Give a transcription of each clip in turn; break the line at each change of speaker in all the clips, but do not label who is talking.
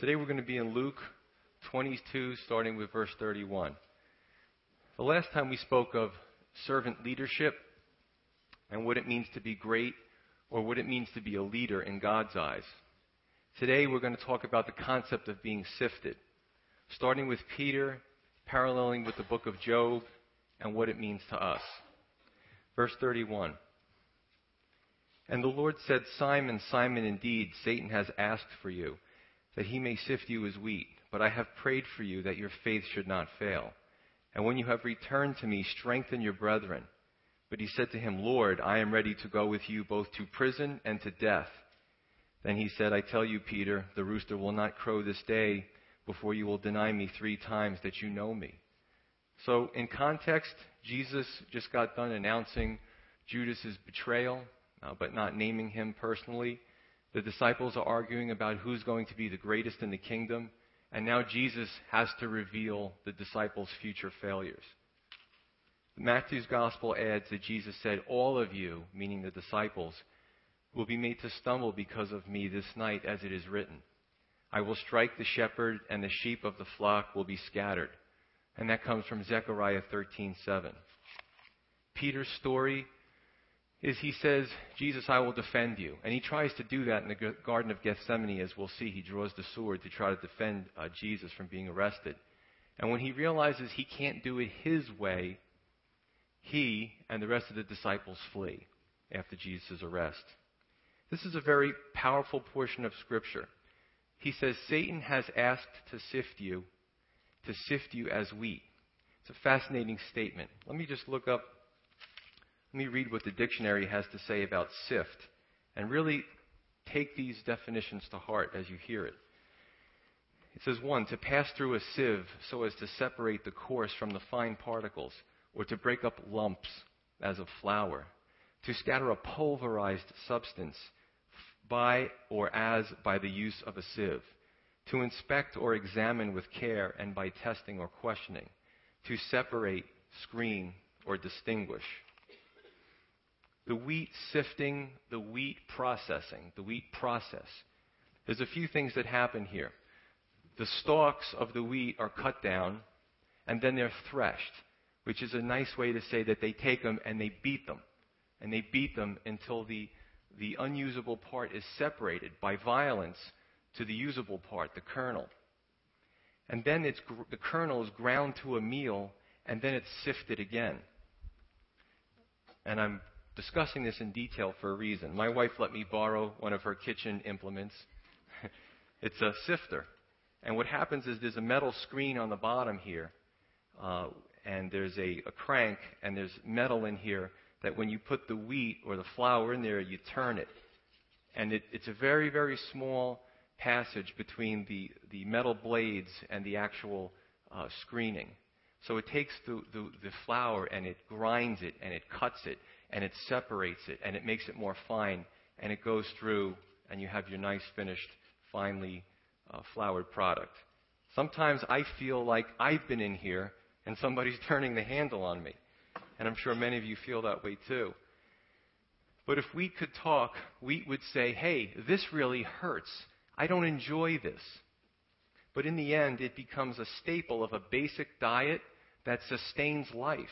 Today we're going to be in Luke 22, starting with verse 31. The last time we spoke of servant leadership and what it means to be great or what it means to be a leader in God's eyes. Today we're going to talk about the concept of being sifted, starting with Peter, paralleling with the book of Job, and what it means to us. Verse 31. And the Lord said, Simon, Simon, indeed, Satan has asked for you that he may sift you as wheat. But I have prayed for you that your faith should not fail. And when you have returned to me, strengthen your brethren. But he said to him, Lord, I am ready to go with you both to prison and to death. Then he said, I tell you, Peter, the rooster will not crow this day before you will deny me three times that you know me. So, in context, Jesus just got done announcing Judas's betrayal, uh, but not naming him personally. The disciples are arguing about who's going to be the greatest in the kingdom, and now Jesus has to reveal the disciples' future failures. Matthew's gospel adds that Jesus said, All of you, meaning the disciples, will be made to stumble because of me this night, as it is written. I will strike the shepherd, and the sheep of the flock will be scattered. And that comes from Zechariah 13:7. Peter's story is he says, Jesus, I will defend you. And he tries to do that in the Garden of Gethsemane, as we'll see. He draws the sword to try to defend uh, Jesus from being arrested. And when he realizes he can't do it his way, he and the rest of the disciples flee after Jesus' arrest. This is a very powerful portion of Scripture. He says, Satan has asked to sift you, to sift you as wheat. It's a fascinating statement. Let me just look up let me read what the dictionary has to say about sift and really take these definitions to heart as you hear it. It says, one, to pass through a sieve so as to separate the coarse from the fine particles, or to break up lumps as of flour, to scatter a pulverized substance by or as by the use of a sieve, to inspect or examine with care and by testing or questioning, to separate, screen, or distinguish the wheat sifting, the wheat processing, the wheat process. There's a few things that happen here. The stalks of the wheat are cut down, and then they're threshed, which is a nice way to say that they take them and they beat them. And they beat them until the, the unusable part is separated by violence to the usable part, the kernel. And then it's, the kernel is ground to a meal, and then it's sifted again. And I'm discussing this in detail for a reason. My wife let me borrow one of her kitchen implements. it's a sifter. And what happens is there's a metal screen on the bottom here, uh, and there's a, a crank, and there's metal in here that when you put the wheat or the flour in there, you turn it. And it, it's a very, very small passage between the, the metal blades and the actual uh, screening. So it takes the, the, the flour and it grinds it and it cuts it and it separates it and it makes it more fine and it goes through and you have your nice finished, finely uh, floured product. Sometimes I feel like I've been in here and somebody's turning the handle on me. And I'm sure many of you feel that way too. But if wheat could talk, wheat would say, hey, this really hurts. I don't enjoy this. But in the end, it becomes a staple of a basic diet that sustains life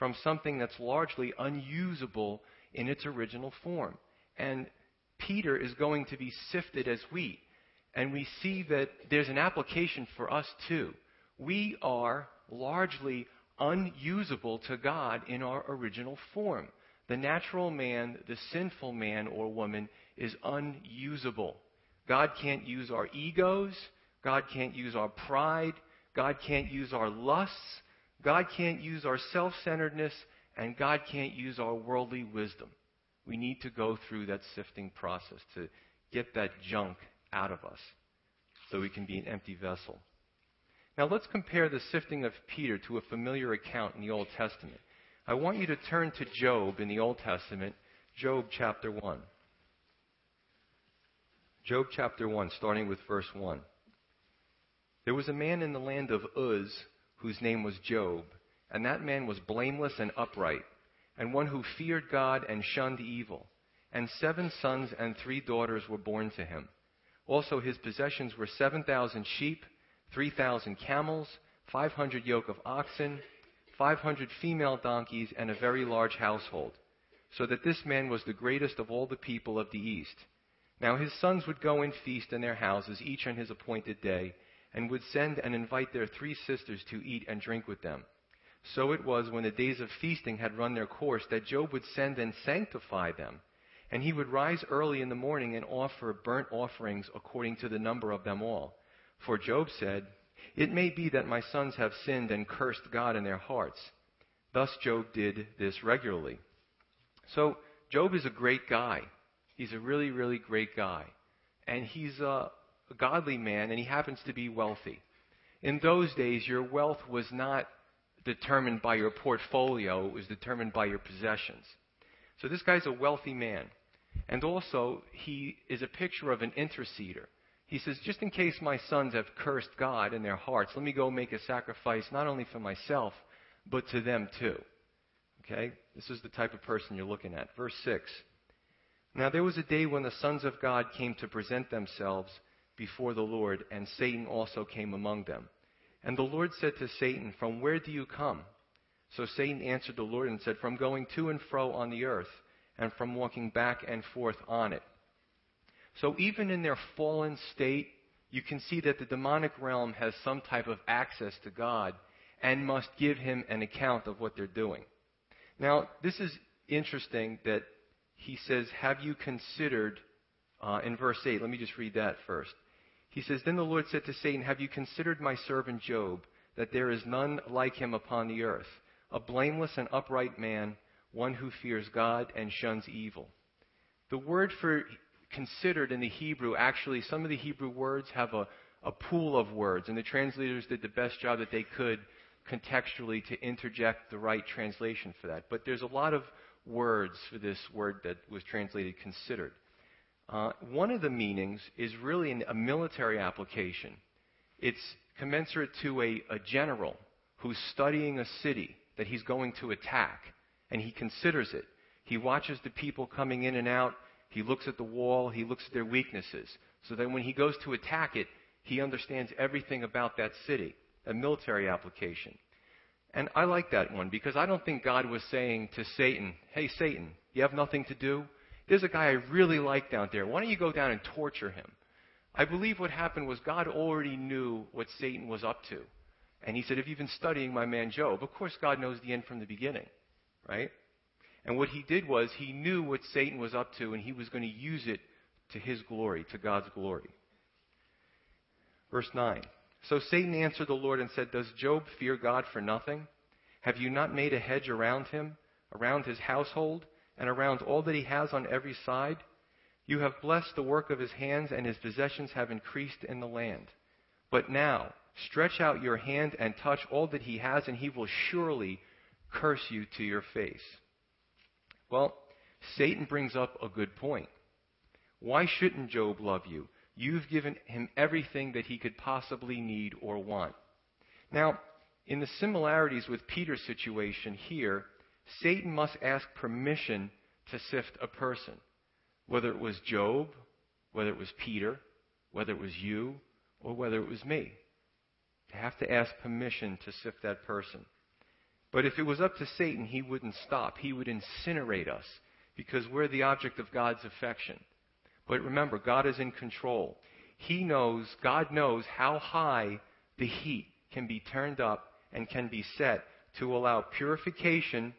from something that's largely unusable in its original form. And Peter is going to be sifted as wheat. And we see that there's an application for us too. We are largely unusable to God in our original form. The natural man, the sinful man or woman, is unusable. God can't use our egos. God can't use our pride. God can't use our lusts. God can't use our self centeredness, and God can't use our worldly wisdom. We need to go through that sifting process to get that junk out of us so we can be an empty vessel. Now let's compare the sifting of Peter to a familiar account in the Old Testament. I want you to turn to Job in the Old Testament, Job chapter 1. Job chapter 1, starting with verse 1. There was a man in the land of Uz whose name was Job, and that man was blameless and upright, and one who feared God and shunned evil. And seven sons and three daughters were born to him. Also, his possessions were 7,000 sheep, 3,000 camels, 500 yoke of oxen, 500 female donkeys, and a very large household, so that this man was the greatest of all the people of the East. Now his sons would go and feast in their houses, each on his appointed day, and would send and invite their three sisters to eat and drink with them. So it was when the days of feasting had run their course that Job would send and sanctify them and he would rise early in the morning and offer burnt offerings according to the number of them all. For Job said, It may be that my sons have sinned and cursed God in their hearts. Thus Job did this regularly. So Job is a great guy. He's a really, really great guy. And he's a, a godly man, and he happens to be wealthy. In those days, your wealth was not determined by your portfolio, it was determined by your possessions. So this guy's a wealthy man. And also, he is a picture of an interceder. He says, just in case my sons have cursed God in their hearts, let me go make a sacrifice not only for myself, but to them too. Okay? This is the type of person you're looking at. Verse 6. Now there was a day when the sons of God came to present themselves before the Lord, and Satan also came among them. And the Lord said to Satan, From where do you come? So Satan answered the Lord and said, From going to and fro on the earth and from walking back and forth on it. So even in their fallen state, you can see that the demonic realm has some type of access to God and must give him an account of what they're doing. Now, this is interesting that he says, Have you considered, uh, in verse 8, let me just read that first. He says, Then the Lord said to Satan, Have you considered my servant Job, that there is none like him upon the earth, a blameless and upright man? one who fears God and shuns evil. The word for considered in the Hebrew, actually, some of the Hebrew words have a, a pool of words, and the translators did the best job that they could contextually to interject the right translation for that. But there's a lot of words for this word that was translated considered. Uh, one of the meanings is really a military application. It's commensurate to a, a general who's studying a city that he's going to attack and he considers it. He watches the people coming in and out. He looks at the wall. He looks at their weaknesses. So that when he goes to attack it, he understands everything about that city, a military application. And I like that one because I don't think God was saying to Satan, Hey, Satan, you have nothing to do? There's a guy I really like down there. Why don't you go down and torture him? I believe what happened was God already knew what Satan was up to. And he said, If you've been studying my man Job, of course God knows the end from the beginning right? And what he did was he knew what Satan was up to, and he was going to use it to his glory, to God's glory. Verse 9. So Satan answered the Lord and said, Does Job fear God for nothing? Have you not made a hedge around him, around his household, and around all that he has on every side? You have blessed the work of his hands, and his possessions have increased in the land. But now, stretch out your hand and touch all that he has, and he will surely curse you to your face. Well, Satan brings up a good point. Why shouldn't Job love you? You've given him everything that he could possibly need or want. Now, in the similarities with Peter's situation here, Satan must ask permission to sift a person. Whether it was Job, whether it was Peter, whether it was you, or whether it was me. To have to ask permission to sift that person. But if it was up to Satan, he wouldn't stop. He would incinerate us because we're the object of God's affection. But remember, God is in control. He knows, God knows how high the heat can be turned up and can be set to allow purification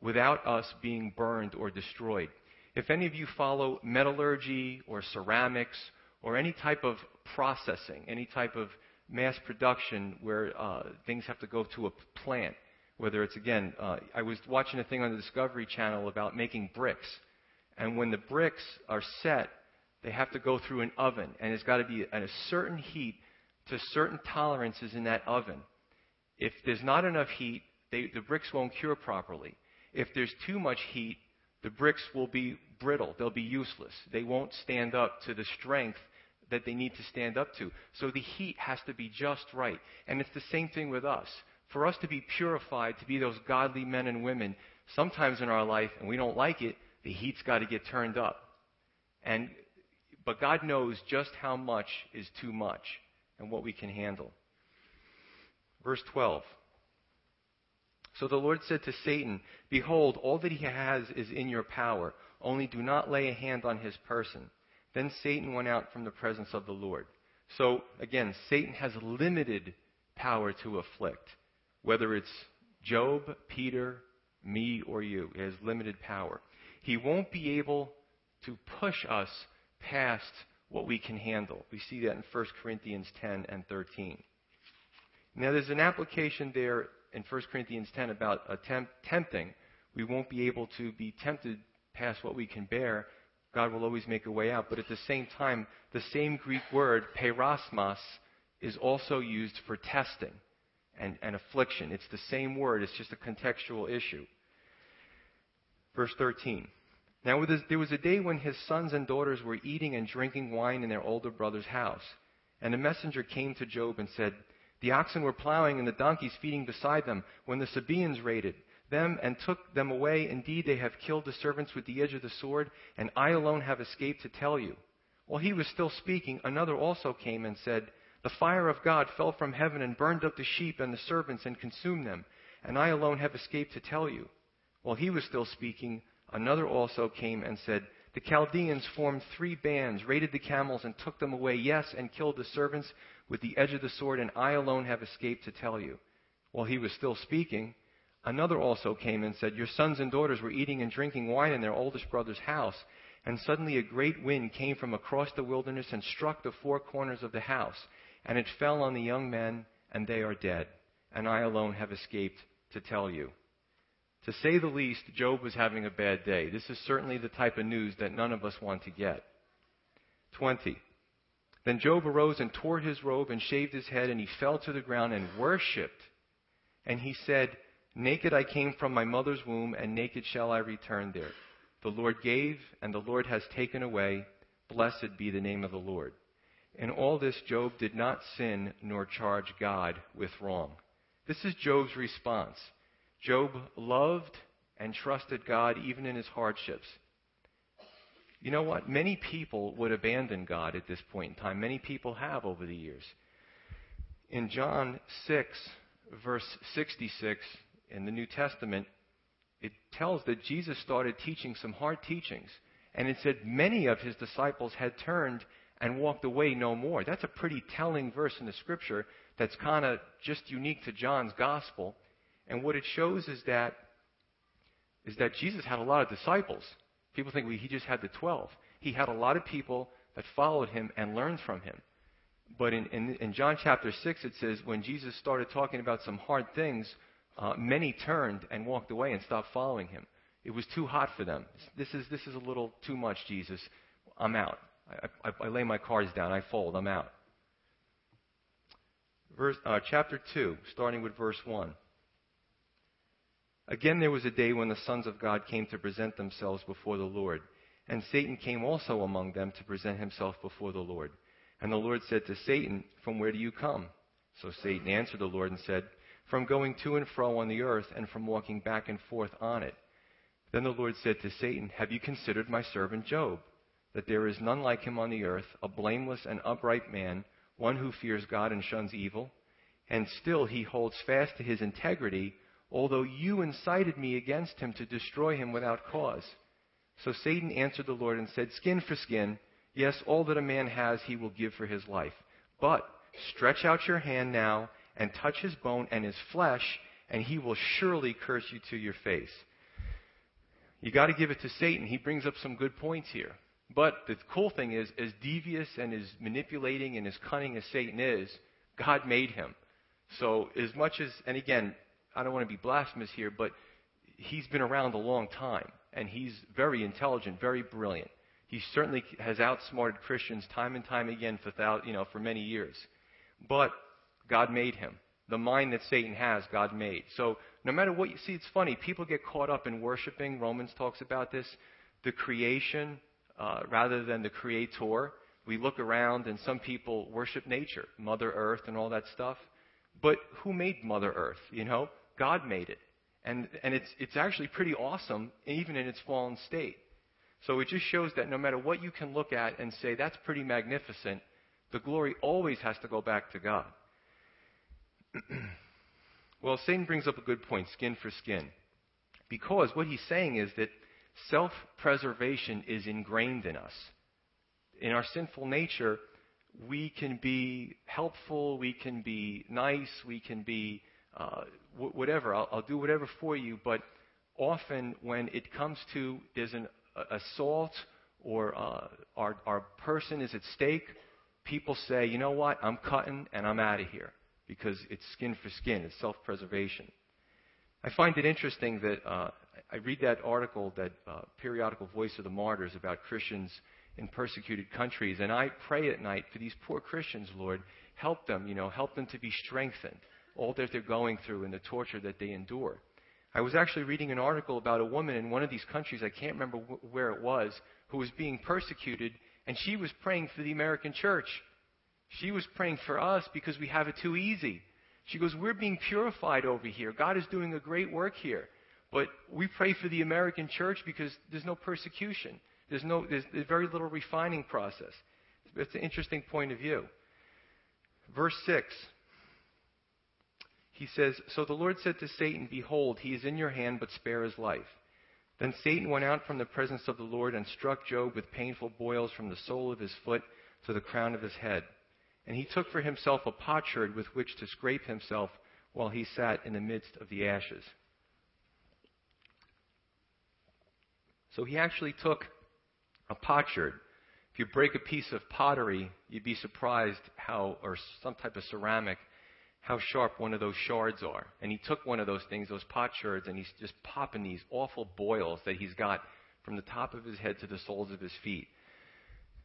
without us being burned or destroyed. If any of you follow metallurgy or ceramics or any type of processing, any type of mass production where uh, things have to go to a plant, whether it's, again, uh, I was watching a thing on the Discovery Channel about making bricks. And when the bricks are set, they have to go through an oven. And it's got to be at a certain heat to certain tolerances in that oven. If there's not enough heat, they, the bricks won't cure properly. If there's too much heat, the bricks will be brittle. They'll be useless. They won't stand up to the strength that they need to stand up to. So the heat has to be just right. And it's the same thing with us for us to be purified, to be those godly men and women, sometimes in our life, and we don't like it, the heat's got to get turned up. And But God knows just how much is too much and what we can handle. Verse 12. So the Lord said to Satan, Behold, all that he has is in your power, only do not lay a hand on his person. Then Satan went out from the presence of the Lord. So again, Satan has limited power to afflict. Whether it's Job, Peter, me, or you, he has limited power. He won't be able to push us past what we can handle. We see that in 1 Corinthians 10 and 13. Now, there's an application there in 1 Corinthians 10 about attempt, tempting. We won't be able to be tempted past what we can bear. God will always make a way out. But at the same time, the same Greek word, peirasmos, is also used for testing and, and affliction. It's the same word, it's just a contextual issue. Verse 13. Now there was a day when his sons and daughters were eating and drinking wine in their older brother's house. And a messenger came to Job and said, The oxen were plowing and the donkeys feeding beside them when the Sabaeans raided them and took them away. Indeed, they have killed the servants with the edge of the sword, and I alone have escaped to tell you. While he was still speaking, another also came and said, The fire of God fell from heaven and burned up the sheep and the servants and consumed them, and I alone have escaped to tell you. While he was still speaking, Another also came and said, The Chaldeans formed three bands, raided the camels, and took them away, yes, and killed the servants with the edge of the sword, and I alone have escaped to tell you. While he was still speaking, another also came and said, Your sons and daughters were eating and drinking wine in their oldest brother's house. And suddenly a great wind came from across the wilderness and struck the four corners of the house. And it fell on the young men, and they are dead. And I alone have escaped to tell you. To say the least, Job was having a bad day. This is certainly the type of news that none of us want to get. 20. Then Job arose and tore his robe and shaved his head, and he fell to the ground and worshipped. And he said, Naked I came from my mother's womb, and naked shall I return there. The Lord gave, and the Lord has taken away. Blessed be the name of the Lord. In all this, Job did not sin nor charge God with wrong. This is Job's response. Job loved and trusted God even in his hardships. You know what? Many people would abandon God at this point in time. Many people have over the years. In John 6, verse 66 in the New Testament, it tells that Jesus started teaching some hard teachings. And it said many of his disciples had turned and walked away no more. That's a pretty telling verse in the scripture that's kind of just unique to John's gospel. And what it shows is that is that Jesus had a lot of disciples. People think well, he just had the 12. He had a lot of people that followed him and learned from him. But in, in, in John chapter 6, it says when Jesus started talking about some hard things, uh, many turned and walked away and stopped following him. It was too hot for them. This is, this is a little too much, Jesus. I'm out. I, I, I lay my cards down. I fold. I'm out. Verse, uh, chapter 2, starting with verse 1. Again, there was a day when the sons of God came to present themselves before the Lord. And Satan came also among them to present himself before the Lord. And the Lord said to Satan, From where do you come? So Satan answered the Lord and said, From going to and fro on the earth, and from walking back and forth on it. Then the Lord said to Satan, Have you considered my servant Job? That there is none like him on the earth, a blameless and upright man, one who fears God and shuns evil. And still he holds fast to his integrity although you incited me against him to destroy him without cause. So Satan answered the Lord and said, Skin for skin. Yes, all that a man has he will give for his life. But stretch out your hand now and touch his bone and his flesh, and he will surely curse you to your face. You got to give it to Satan. He brings up some good points here. But the cool thing is, as devious and as manipulating and as cunning as Satan is, God made him. So as much as, and again, I don't want to be blasphemous here, but he's been around a long time, and he's very intelligent, very brilliant. He certainly has outsmarted Christians time and time again for you know for many years. But God made him. The mind that Satan has, God made. So no matter what you see, it's funny. People get caught up in worshiping. Romans talks about this, the creation uh, rather than the creator. We look around, and some people worship nature, Mother Earth, and all that stuff. But who made Mother Earth? You know, God made it. And, and it's, it's actually pretty awesome, even in its fallen state. So it just shows that no matter what you can look at and say, that's pretty magnificent, the glory always has to go back to God. well, Satan brings up a good point skin for skin. Because what he's saying is that self preservation is ingrained in us. In our sinful nature, we can be helpful, we can be nice, we can be whatever. I'll, do whatever for you, but often when it comes to there's an assault or uh, our, person is at stake, people say, you know what, I'm cutting and I'm out of here because it's skin for skin, it's self preservation. I find it interesting that uh, I read that article, that uh, periodical Voice of the Martyrs about Christians in persecuted countries, and I pray at night for these poor Christians, Lord. Help them, you know, help them to be strengthened, all that they're going through and the torture that they endure. I was actually reading an article about a woman in one of these countries, I can't remember wh- where it was, who was being persecuted, and she was praying for the American church. She was praying for us because we have it too easy. She goes, We're being purified over here. God is doing a great work here. But we pray for the American church because there's no persecution. There's, no, there's, there's very little refining process. It's an interesting point of view. Verse 6. He says, So the Lord said to Satan, Behold, he is in your hand, but spare his life. Then Satan went out from the presence of the Lord and struck Job with painful boils from the sole of his foot to the crown of his head. And he took for himself a potsherd with which to scrape himself while he sat in the midst of the ashes. So he actually took a potsherd. If you break a piece of pottery, you'd be surprised how, or some type of ceramic, how sharp one of those shards are. And he took one of those things, those pot potsherds, and he's just popping these awful boils that he's got from the top of his head to the soles of his feet.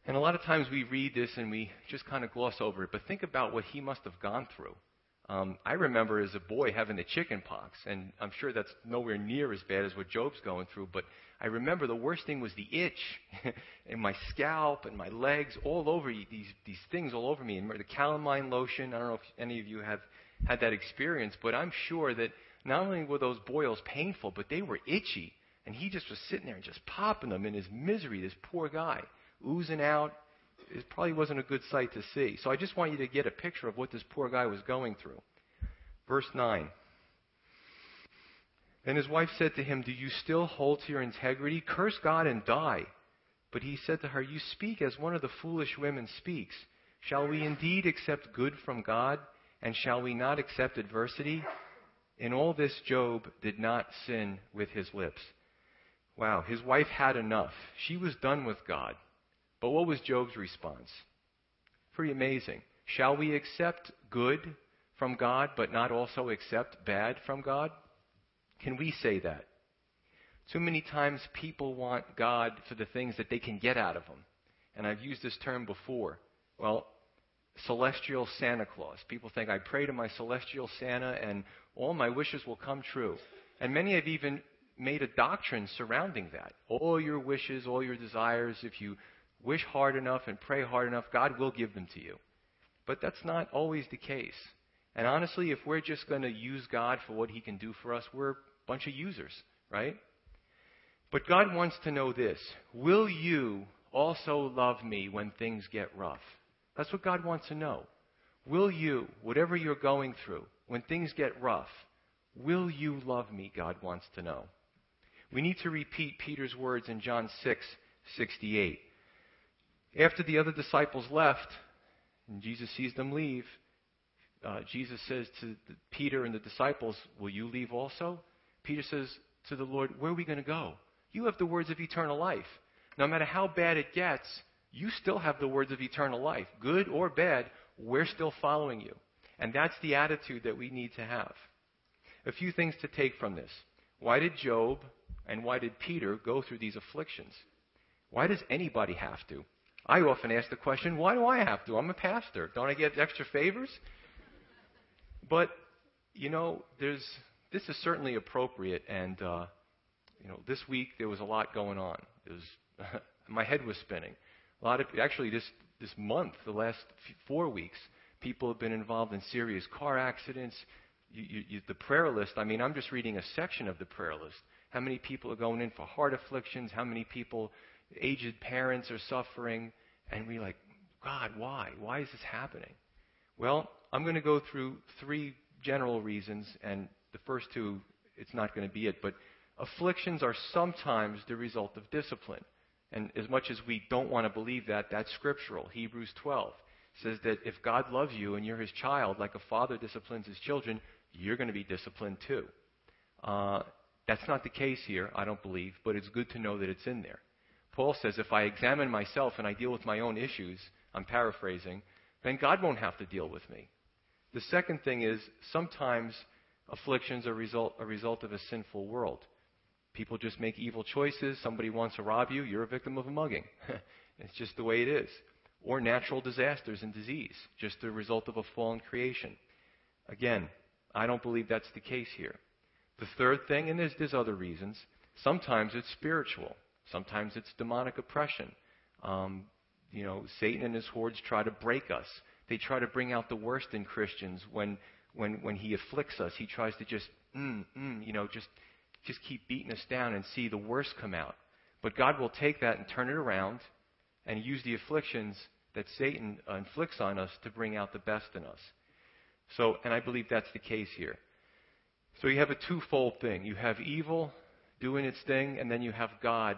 And a lot of times we read this and we just kind of gloss over it, but think about what he must have gone through. Um, I remember as a boy having the chicken pox, and I'm sure that's nowhere near as bad as what Job's going through, but I remember the worst thing was the itch in my scalp and my legs, all over these, these things all over me. And the calamine lotion, I don't know if any of you have had that experience, but I'm sure that not only were those boils painful, but they were itchy. And he just was sitting there and just popping them in his misery, this poor guy, oozing out. It probably wasn't a good sight to see. So I just want you to get a picture of what this poor guy was going through. Verse 9. And his wife said to him, Do you still hold to your integrity? Curse God and die. But he said to her, You speak as one of the foolish women speaks. Shall we indeed accept good from God, and shall we not accept adversity? In all this, Job did not sin with his lips. Wow, his wife had enough. She was done with God. But what was Job's response? Pretty amazing. Shall we accept good from God, but not also accept bad from God? Can we say that? Too many times people want God for the things that they can get out of Him. And I've used this term before. Well, celestial Santa Claus. People think I pray to my celestial Santa and all my wishes will come true. And many have even made a doctrine surrounding that. All your wishes, all your desires, if you wish hard enough and pray hard enough, God will give them to you. But that's not always the case. And honestly, if we're just going to use God for what He can do for us, we're a bunch of users, right? But God wants to know this Will you also love me when things get rough? That's what God wants to know. Will you, whatever you're going through, when things get rough, will you love me? God wants to know. We need to repeat Peter's words in John 6 68. After the other disciples left, and Jesus sees them leave, uh, Jesus says to Peter and the disciples, Will you leave also? Peter says to the Lord, Where are we going to go? You have the words of eternal life. No matter how bad it gets, you still have the words of eternal life. Good or bad, we're still following you. And that's the attitude that we need to have. A few things to take from this. Why did Job and why did Peter go through these afflictions? Why does anybody have to? I often ask the question, why do I have to? I'm a pastor. Don't I get extra favors? But, you know, there's this is certainly appropriate. And uh, you know, this week there was a lot going on. It was my head was spinning. A lot of actually this this month, the last four weeks, people have been involved in serious car accidents. You, you, you, the prayer list. I mean, I'm just reading a section of the prayer list. How many people are going in for heart afflictions? How many people aged parents are suffering, and we like, God, why? Why is this happening? Well, I'm going to go through three general reasons, and the first two, it's not going to be it, but afflictions are sometimes the result of discipline. And as much as we don't want to believe that, that's scriptural. Hebrews 12 says that if God loves you and you're his child, like a father disciplines his children, you're going to be disciplined too. Uh, that's not the case here, I don't believe, but it's good to know that it's in there. Paul says if I examine myself and I deal with my own issues, I'm paraphrasing, then God won't have to deal with me. The second thing is sometimes afflictions are result, a result of a sinful world. People just make evil choices. Somebody wants to rob you, you're a victim of a mugging. it's just the way it is. Or natural disasters and disease, just the result of a fallen creation. Again, I don't believe that's the case here. The third thing, and there's, there's other reasons, sometimes it's spiritual. Sometimes it's demonic oppression. Um, you know, Satan and his hordes try to break us. They try to bring out the worst in Christians when, when, when he afflicts us. He tries to just, mm, mm, you know, just, just keep beating us down and see the worst come out. But God will take that and turn it around and use the afflictions that Satan inflicts on us to bring out the best in us. So, and I believe that's the case here. So you have a twofold thing. You have evil doing its thing, and then you have God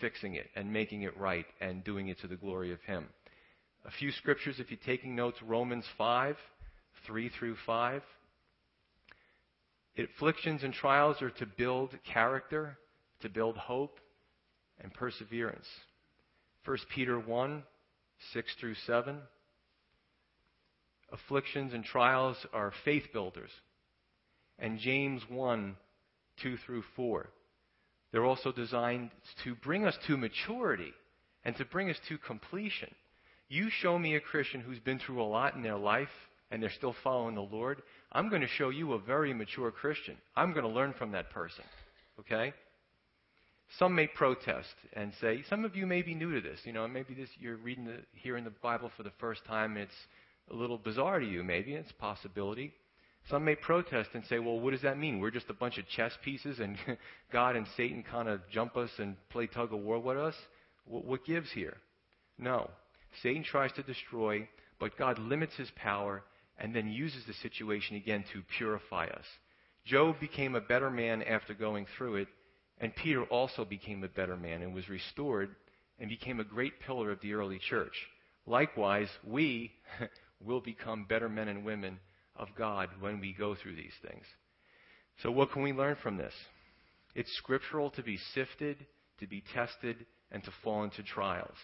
fixing it and making it right and doing it to the glory of Him. A few scriptures, if you're taking notes Romans 5, 3 through 5. Afflictions and trials are to build character, to build hope, and perseverance. 1 Peter 1, 6 through 7. Afflictions and trials are faith builders. And James 1, 2 through 4. They're also designed to bring us to maturity and to bring us to completion. You show me a Christian who's been through a lot in their life and they're still following the Lord, I'm going to show you a very mature Christian. I'm going to learn from that person. Okay? Some may protest and say, some of you may be new to this. You know, maybe this you're reading the, hearing the Bible for the first time. It's a little bizarre to you. Maybe it's a possibility. Some may protest and say, well, what does that mean? We're just a bunch of chess pieces and God and Satan kind of jump us and play tug of war with us? What, what gives here? No. Satan tries to destroy, but God limits his power and then uses the situation again to purify us. Job became a better man after going through it, and Peter also became a better man and was restored and became a great pillar of the early church. Likewise, we will become better men and women of God when we go through these things. So, what can we learn from this? It's scriptural to be sifted, to be tested, and to fall into trials.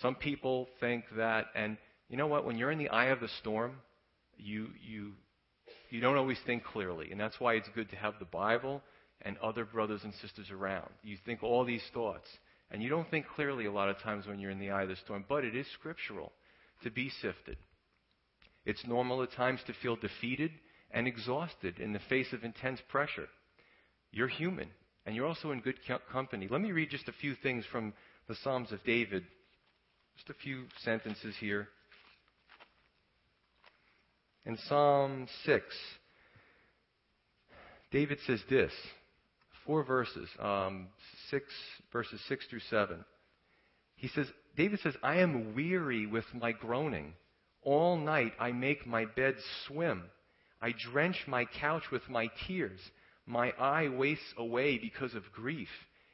Some people think that, and you know what? When you're in the eye of the storm, you you you don't always think clearly, and that's why it's good to have the Bible and other brothers and sisters around. You think all these thoughts, and you don't think clearly a lot of times when you're in the eye of the storm. But it is scriptural to be sifted. It's normal at times to feel defeated and exhausted in the face of intense pressure. You're human, and you're also in good company. Let me read just a few things from the Psalms of David. Just a few sentences here. In Psalm 6, David says this four verses, um, six verses six through seven. He says, David says, I am weary with my groaning. All night I make my bed swim. I drench my couch with my tears. My eye wastes away because of grief.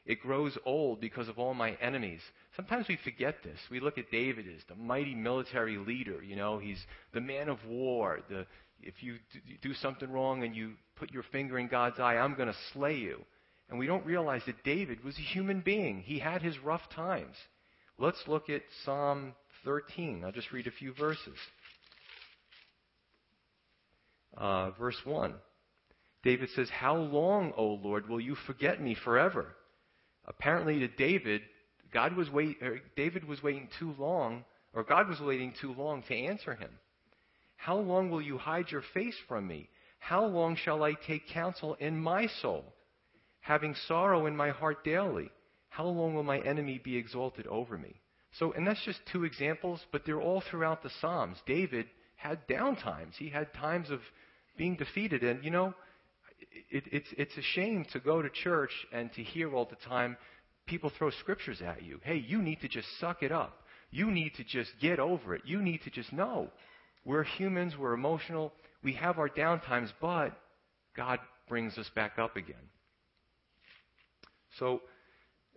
It grows old because of all my enemies. Sometimes we forget this. We look at David as the mighty military leader. You know, he's the man of war. The, if you do something wrong and you put your finger in God's eye, I'm going to slay you. And we don't realize that David was a human being. He had his rough times. Let's look at Psalm 13. I'll just read a few verses. Uh, verse 1. David says, How long, O Lord, will you forget me forever? Apparently, to David, God was wait, er, David was waiting too long, or God was waiting too long to answer him. How long will you hide your face from me? How long shall I take counsel in my soul, having sorrow in my heart daily? How long will my enemy be exalted over me? So, and that's just two examples, but they're all throughout the Psalms. David had down times. He had times of being defeated. And, you know, it, it's, it's a shame to go to church and to hear all the time people throw scriptures at you. Hey, you need to just suck it up. You need to just get over it. You need to just know. We're humans, we're emotional, we have our downtimes, but God brings us back up again. So,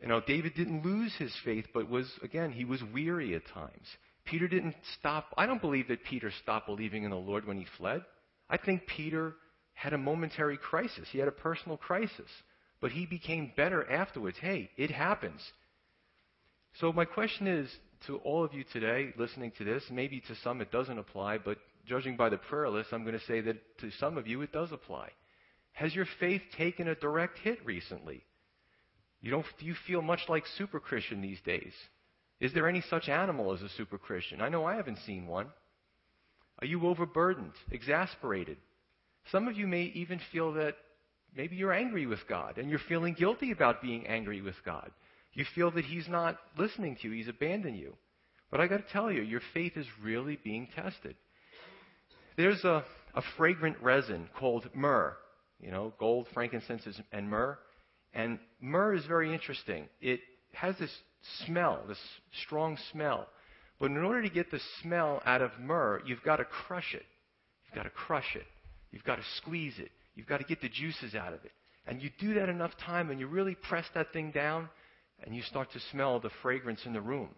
you know, David didn't lose his faith, but was, again, he was weary at times. Peter didn't stop. I don't believe that Peter stopped believing in the Lord when he fled. I think Peter had a momentary crisis. He had a personal crisis. But he became better afterwards. Hey, it happens. So, my question is to all of you today listening to this, maybe to some it doesn't apply, but judging by the prayer list, I'm going to say that to some of you it does apply. Has your faith taken a direct hit recently? You don't, do you feel much like super Christian these days? Is there any such animal as a super Christian? I know I haven't seen one. Are you overburdened, exasperated? Some of you may even feel that maybe you're angry with God and you're feeling guilty about being angry with God. You feel that He's not listening to you, He's abandoned you. But I got to tell you, your faith is really being tested. There's a, a fragrant resin called myrrh, you know, gold, frankincense, and myrrh. And myrrh is very interesting. It has this smell, this strong smell. But in order to get the smell out of myrrh, you've got to crush it. You've got to crush it. You've got to squeeze it. You've got to get the juices out of it. And you do that enough time and you really press that thing down and you start to smell the fragrance in the room.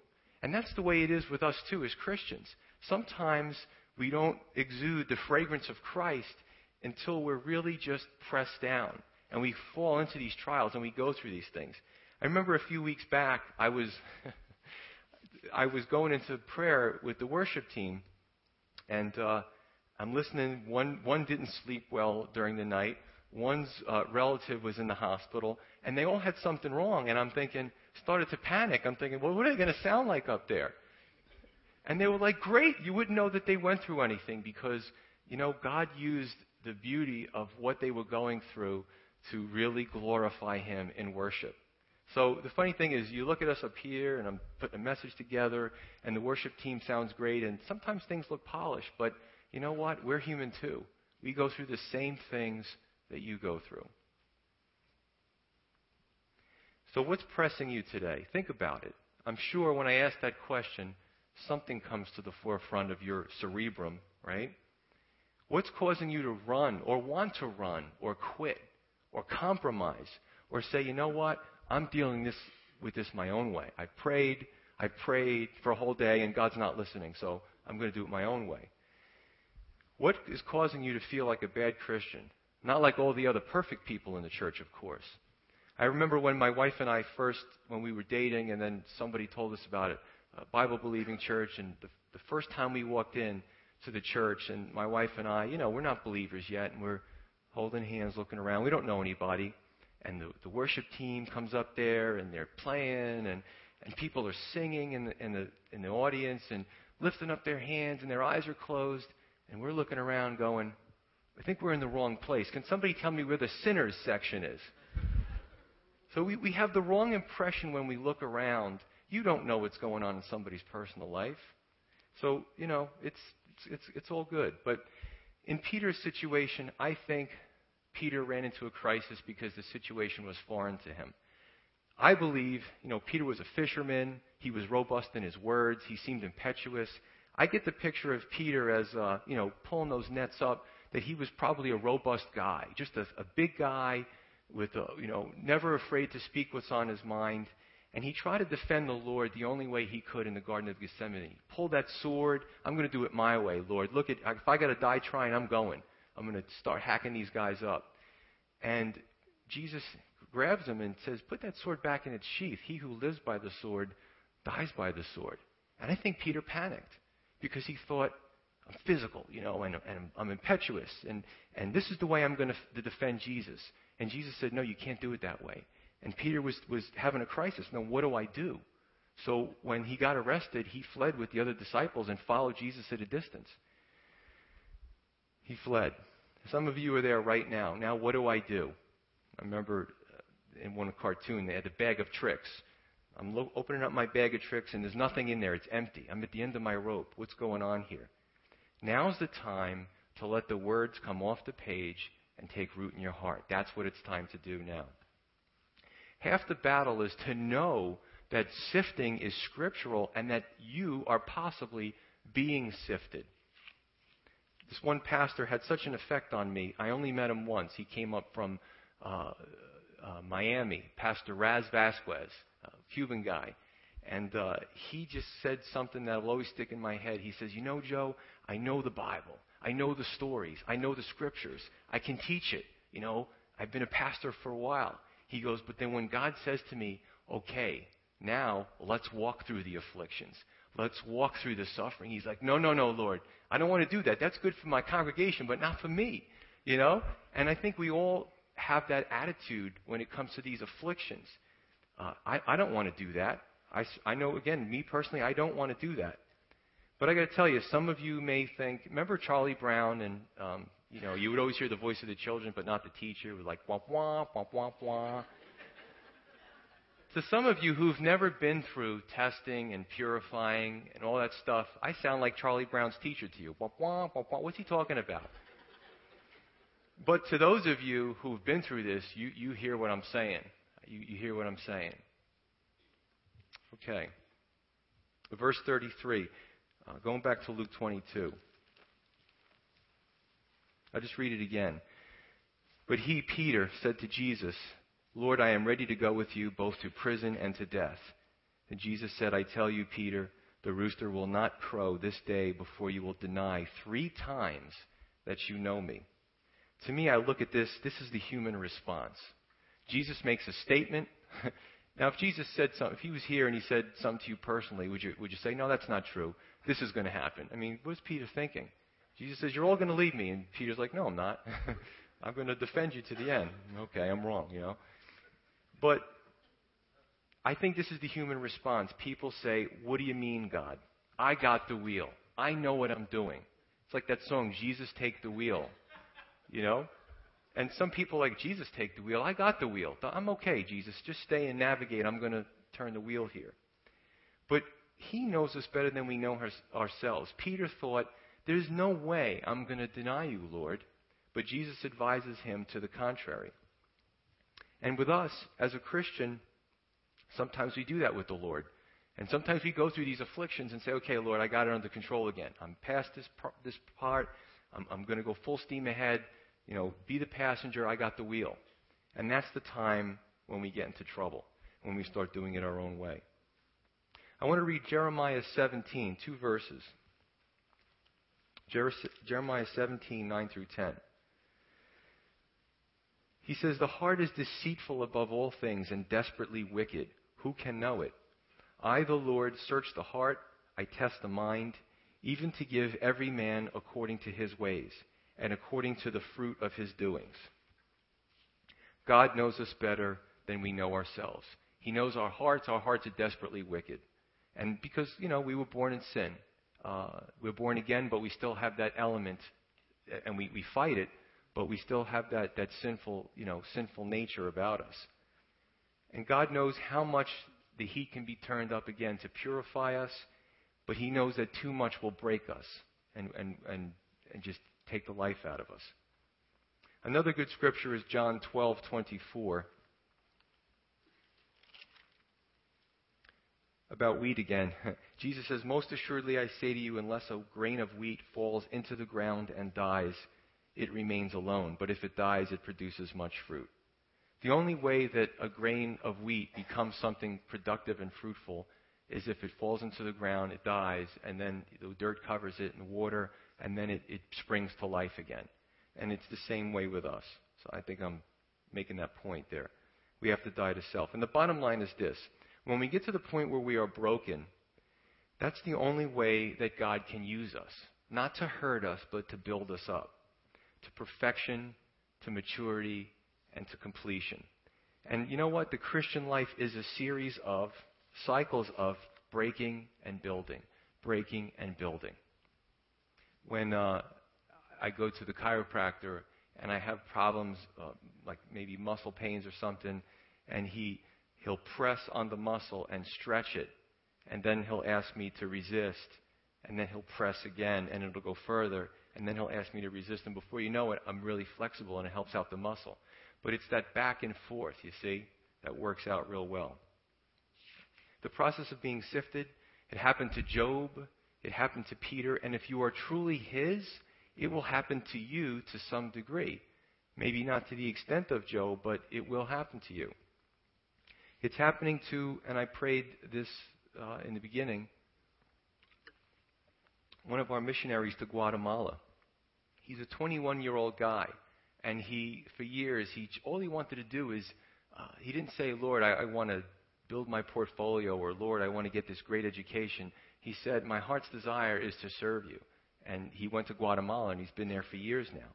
And that's the way it is with us too as Christians. Sometimes we don't exude the fragrance of Christ until we're really just pressed down and we fall into these trials and we go through these things. I remember a few weeks back, I was I was going into prayer with the worship team, and uh, I'm listening. One one didn't sleep well during the night. One's uh, relative was in the hospital, and they all had something wrong. And I'm thinking, started to panic. I'm thinking, well, what are they going to sound like up there? And they were like, great. You wouldn't know that they went through anything because, you know, God used the beauty of what they were going through to really glorify Him in worship. So the funny thing is, you look at us up here, and I'm putting a message together, and the worship team sounds great, and sometimes things look polished, but you know what? We're human too. We go through the same things that you go through. So, what's pressing you today? Think about it. I'm sure when I ask that question, something comes to the forefront of your cerebrum, right? What's causing you to run or want to run or quit or compromise or say, you know what? I'm dealing this with this my own way. I prayed, I prayed for a whole day, and God's not listening, so I'm going to do it my own way. What is causing you to feel like a bad Christian? Not like all the other perfect people in the church, of course. I remember when my wife and I first, when we were dating, and then somebody told us about it, a Bible believing church, and the, the first time we walked in to the church, and my wife and I, you know, we're not believers yet, and we're holding hands, looking around. We don't know anybody and the, the worship team comes up there and they're playing and, and people are singing in the, in, the, in the audience and lifting up their hands and their eyes are closed and we're looking around going, I think we're in the wrong place. Can somebody tell me where the sinners section is? So we, we have the wrong impression when we look around. You don't know what's going on in somebody's personal life. So, you know, it's, it's, it's, it's all good. But in Peter's situation, I think Peter ran into a crisis because the situation was foreign to him. I believe, you know, Peter was a fisherman. He was robust in his words. He seemed impetuous. I get the picture of Peter as, uh, you know, pulling those nets up, that he was probably a robust guy, just a, a big guy with, a, you know, never afraid to speak what's on his mind. And he tried to defend the Lord the only way he could in the Garden of Gethsemane. He pulled that sword. I'm going to do it my way, Lord. Look at, if I got to die trying, I'm going. I'm going to start hacking these guys up. And Jesus grabs him and says, Put that sword back in its sheath. He who lives by the sword dies by the sword. And I think Peter panicked because he thought, I'm physical, you know, and, and I'm impetuous, and, and this is the way I'm going to, defend Jesus. And Jesus said, No, you can't do it that way. And Peter was, was having a crisis. Now, what do I do? So when he got arrested, he fled with the other disciples and followed Jesus at a distance. He fled. Some of you are there right now. Now, what do I do? I remember uh, in one cartoon, they had a bag of tricks. I'm lo- opening up my bag of tricks, and there's nothing in there. It's empty. I'm at the end of my rope. What's going on here? Now's the time to let the words come off the page and take root in your heart. That's what it's time to do now. Half the battle is to know that sifting is scriptural and that you are possibly being sifted. This one pastor had such an effect on me. I only met him once. He came up from uh, uh, Miami, Pastor Raz Vasquez, a Cuban guy. And uh, he just said something that will always stick in my head. He says, You know, Joe, I know the Bible. I know the stories. I know the scriptures. I can teach it. You know, I've been a pastor for a while. He goes, But then when God says to me, Okay, now let's walk through the afflictions. Let's walk through the suffering. He's like, No, no, no, Lord. I don't want to do that. That's good for my congregation, but not for me. You know? And I think we all have that attitude when it comes to these afflictions. Uh, I, I don't want to do that. I, I know, again, me personally, I don't want to do that. But I got to tell you, some of you may think, remember Charlie Brown and, um, you know, you would always hear the voice of the children, but not the teacher. It was like, womp, womp, womp, womp, womp. to some of you who've never been through testing and purifying and all that stuff, I sound like Charlie Brown's teacher to you. Womp, womp, womp, womp. What's he talking about? But to those of you who've been through this, you, you hear what I'm saying. You, you hear what I'm saying. Okay. Verse 33, uh, going back to Luke 22. I'll just read it again. But he, Peter, said to Jesus, Lord, I am ready to go with you both to prison and to death. And Jesus said, I tell you, Peter, the rooster will not crow this day before you will deny three times that you know me. To me, I look at this, this is the human response. Jesus makes a statement. now, if Jesus said something, if he was here and he said something to you personally, would you, would you say, no, that's not true? This is going to happen. I mean, what's Peter thinking? Jesus says, you're all going to leave me. And Peter's like, no, I'm not. I'm going to defend you to the end. Okay, I'm wrong, you know. But I think this is the human response. People say, what do you mean, God? I got the wheel. I know what I'm doing. It's like that song, Jesus Take the Wheel. You know? And some people like, Jesus, take the wheel. I got the wheel. I'm okay, Jesus. Just stay and navigate. I'm going to turn the wheel here. But he knows us better than we know ourselves. Peter thought, there's no way I'm going to deny you, Lord. But Jesus advises him to the contrary. And with us, as a Christian, sometimes we do that with the Lord. And sometimes we go through these afflictions and say, okay, Lord, I got it under control again. I'm past this, this part. I'm, I'm going to go full steam ahead. You know, be the passenger. I got the wheel. And that's the time when we get into trouble, when we start doing it our own way. I want to read Jeremiah 17, two verses. Jeremiah 17, 9 through 10. He says, The heart is deceitful above all things and desperately wicked. Who can know it? I, the Lord, search the heart, I test the mind even to give every man according to his ways and according to the fruit of his doings. God knows us better than we know ourselves. He knows our hearts. Our hearts are desperately wicked. And because, you know, we were born in sin. Uh, we're born again, but we still have that element, and we, we fight it, but we still have that, that sinful, you know, sinful nature about us. And God knows how much the heat can be turned up again to purify us but he knows that too much will break us and, and, and, and just take the life out of us. Another good scripture is John 12:24 about wheat again. Jesus says, "Most assuredly I say to you, unless a grain of wheat falls into the ground and dies, it remains alone, but if it dies, it produces much fruit." The only way that a grain of wheat becomes something productive and fruitful is if it falls into the ground, it dies, and then the dirt covers it and water, and then it, it springs to life again. And it's the same way with us. So I think I'm making that point there. We have to die to self. And the bottom line is this when we get to the point where we are broken, that's the only way that God can use us. Not to hurt us, but to build us up to perfection, to maturity, and to completion. And you know what? The Christian life is a series of cycles of breaking and building, breaking and building. When uh, I go to the chiropractor and I have problems, uh, like maybe muscle pains or something, and he he'll press on the muscle and stretch it, and then he'll ask me to resist, and then he'll press again, and it'll go further, and then he'll ask me to resist, and before you know it, I'm really flexible, and it helps out the muscle. But it's that back and forth, you see that works out real well. The process of being sifted, it happened to Job, it happened to Peter, and if you are truly His, it will happen to you to some degree. Maybe not to the extent of Job, but it will happen to you. It's happening to, and I prayed this uh, in the beginning, one of our missionaries to Guatemala. He's a 21 year old guy, and he, for years, he all he wanted to do is, uh, he didn't say, Lord, I, I want to build my portfolio, or Lord, I want to get this great education. He said, My heart's desire is to serve you. And he went to Guatemala, and he's been there for years now.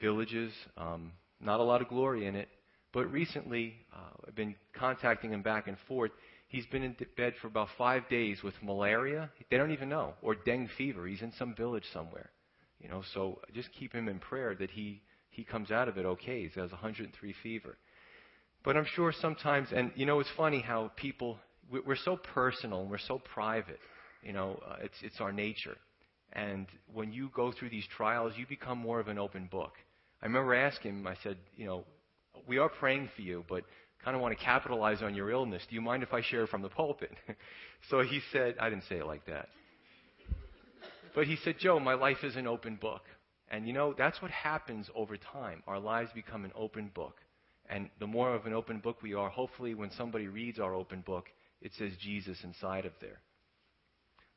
Villages, um, not a lot of glory in it, but recently uh, I've been contacting him back and forth. He's been in bed for about five days with malaria. They don't even know, or dengue fever. He's in some village somewhere. You know, so just keep him in prayer that he he comes out of it okay. He has 103 fever. But I'm sure sometimes, and you know, it's funny how people we're so personal and we're so private. You know, uh, it's it's our nature. And when you go through these trials, you become more of an open book. I remember asking him, I said, you know, we are praying for you, but kind of want to capitalize on your illness. Do you mind if I share from the pulpit? so he said, I didn't say it like that. But he said, Joe, my life is an open book. And you know, that's what happens over time. Our lives become an open book. And the more of an open book we are, hopefully when somebody reads our open book, it says Jesus inside of there.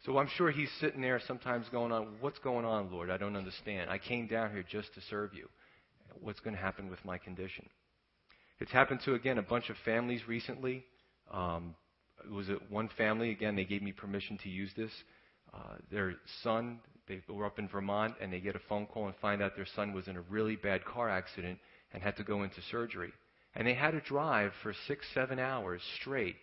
So I'm sure he's sitting there sometimes going on, What's going on, Lord? I don't understand. I came down here just to serve you. What's going to happen with my condition? It's happened to, again, a bunch of families recently. Um, it was a, one family, again, they gave me permission to use this. Uh, their son, they were up in Vermont, and they get a phone call and find out their son was in a really bad car accident and had to go into surgery. And they had to drive for six, seven hours straight,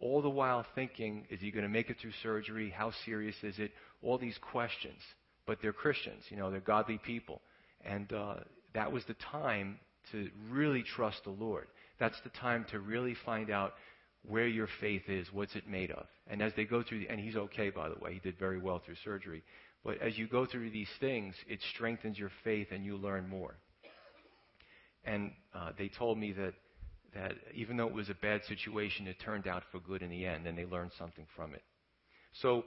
all the while thinking, is he going to make it through surgery? How serious is it? All these questions. But they're Christians, you know, they're godly people. And uh, that was the time to really trust the Lord. That's the time to really find out where your faith is, what's it made of. And as they go through, and he's okay, by the way, he did very well through surgery. But as you go through these things, it strengthens your faith and you learn more. And uh, they told me that, that even though it was a bad situation, it turned out for good in the end, and they learned something from it. So,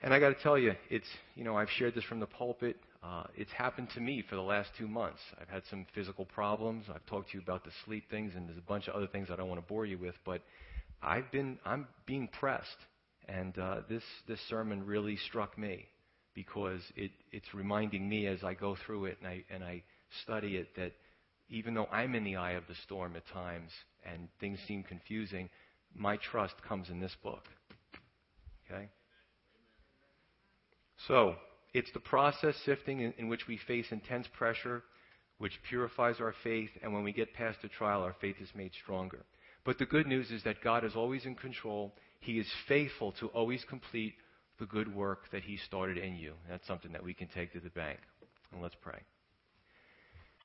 and I got to tell you, it's, you know, I've shared this from the pulpit. Uh, it's happened to me for the last two months. I've had some physical problems. I've talked to you about the sleep things, and there's a bunch of other things I don't want to bore you with. But I've been, I'm being pressed, and uh, this this sermon really struck me because it, it's reminding me as I go through it and I and I study it that even though I'm in the eye of the storm at times and things seem confusing, my trust comes in this book. Okay. So it's the process sifting in, in which we face intense pressure, which purifies our faith, and when we get past the trial, our faith is made stronger. But the good news is that God is always in control. He is faithful to always complete the good work that He started in you. That's something that we can take to the bank. And let's pray.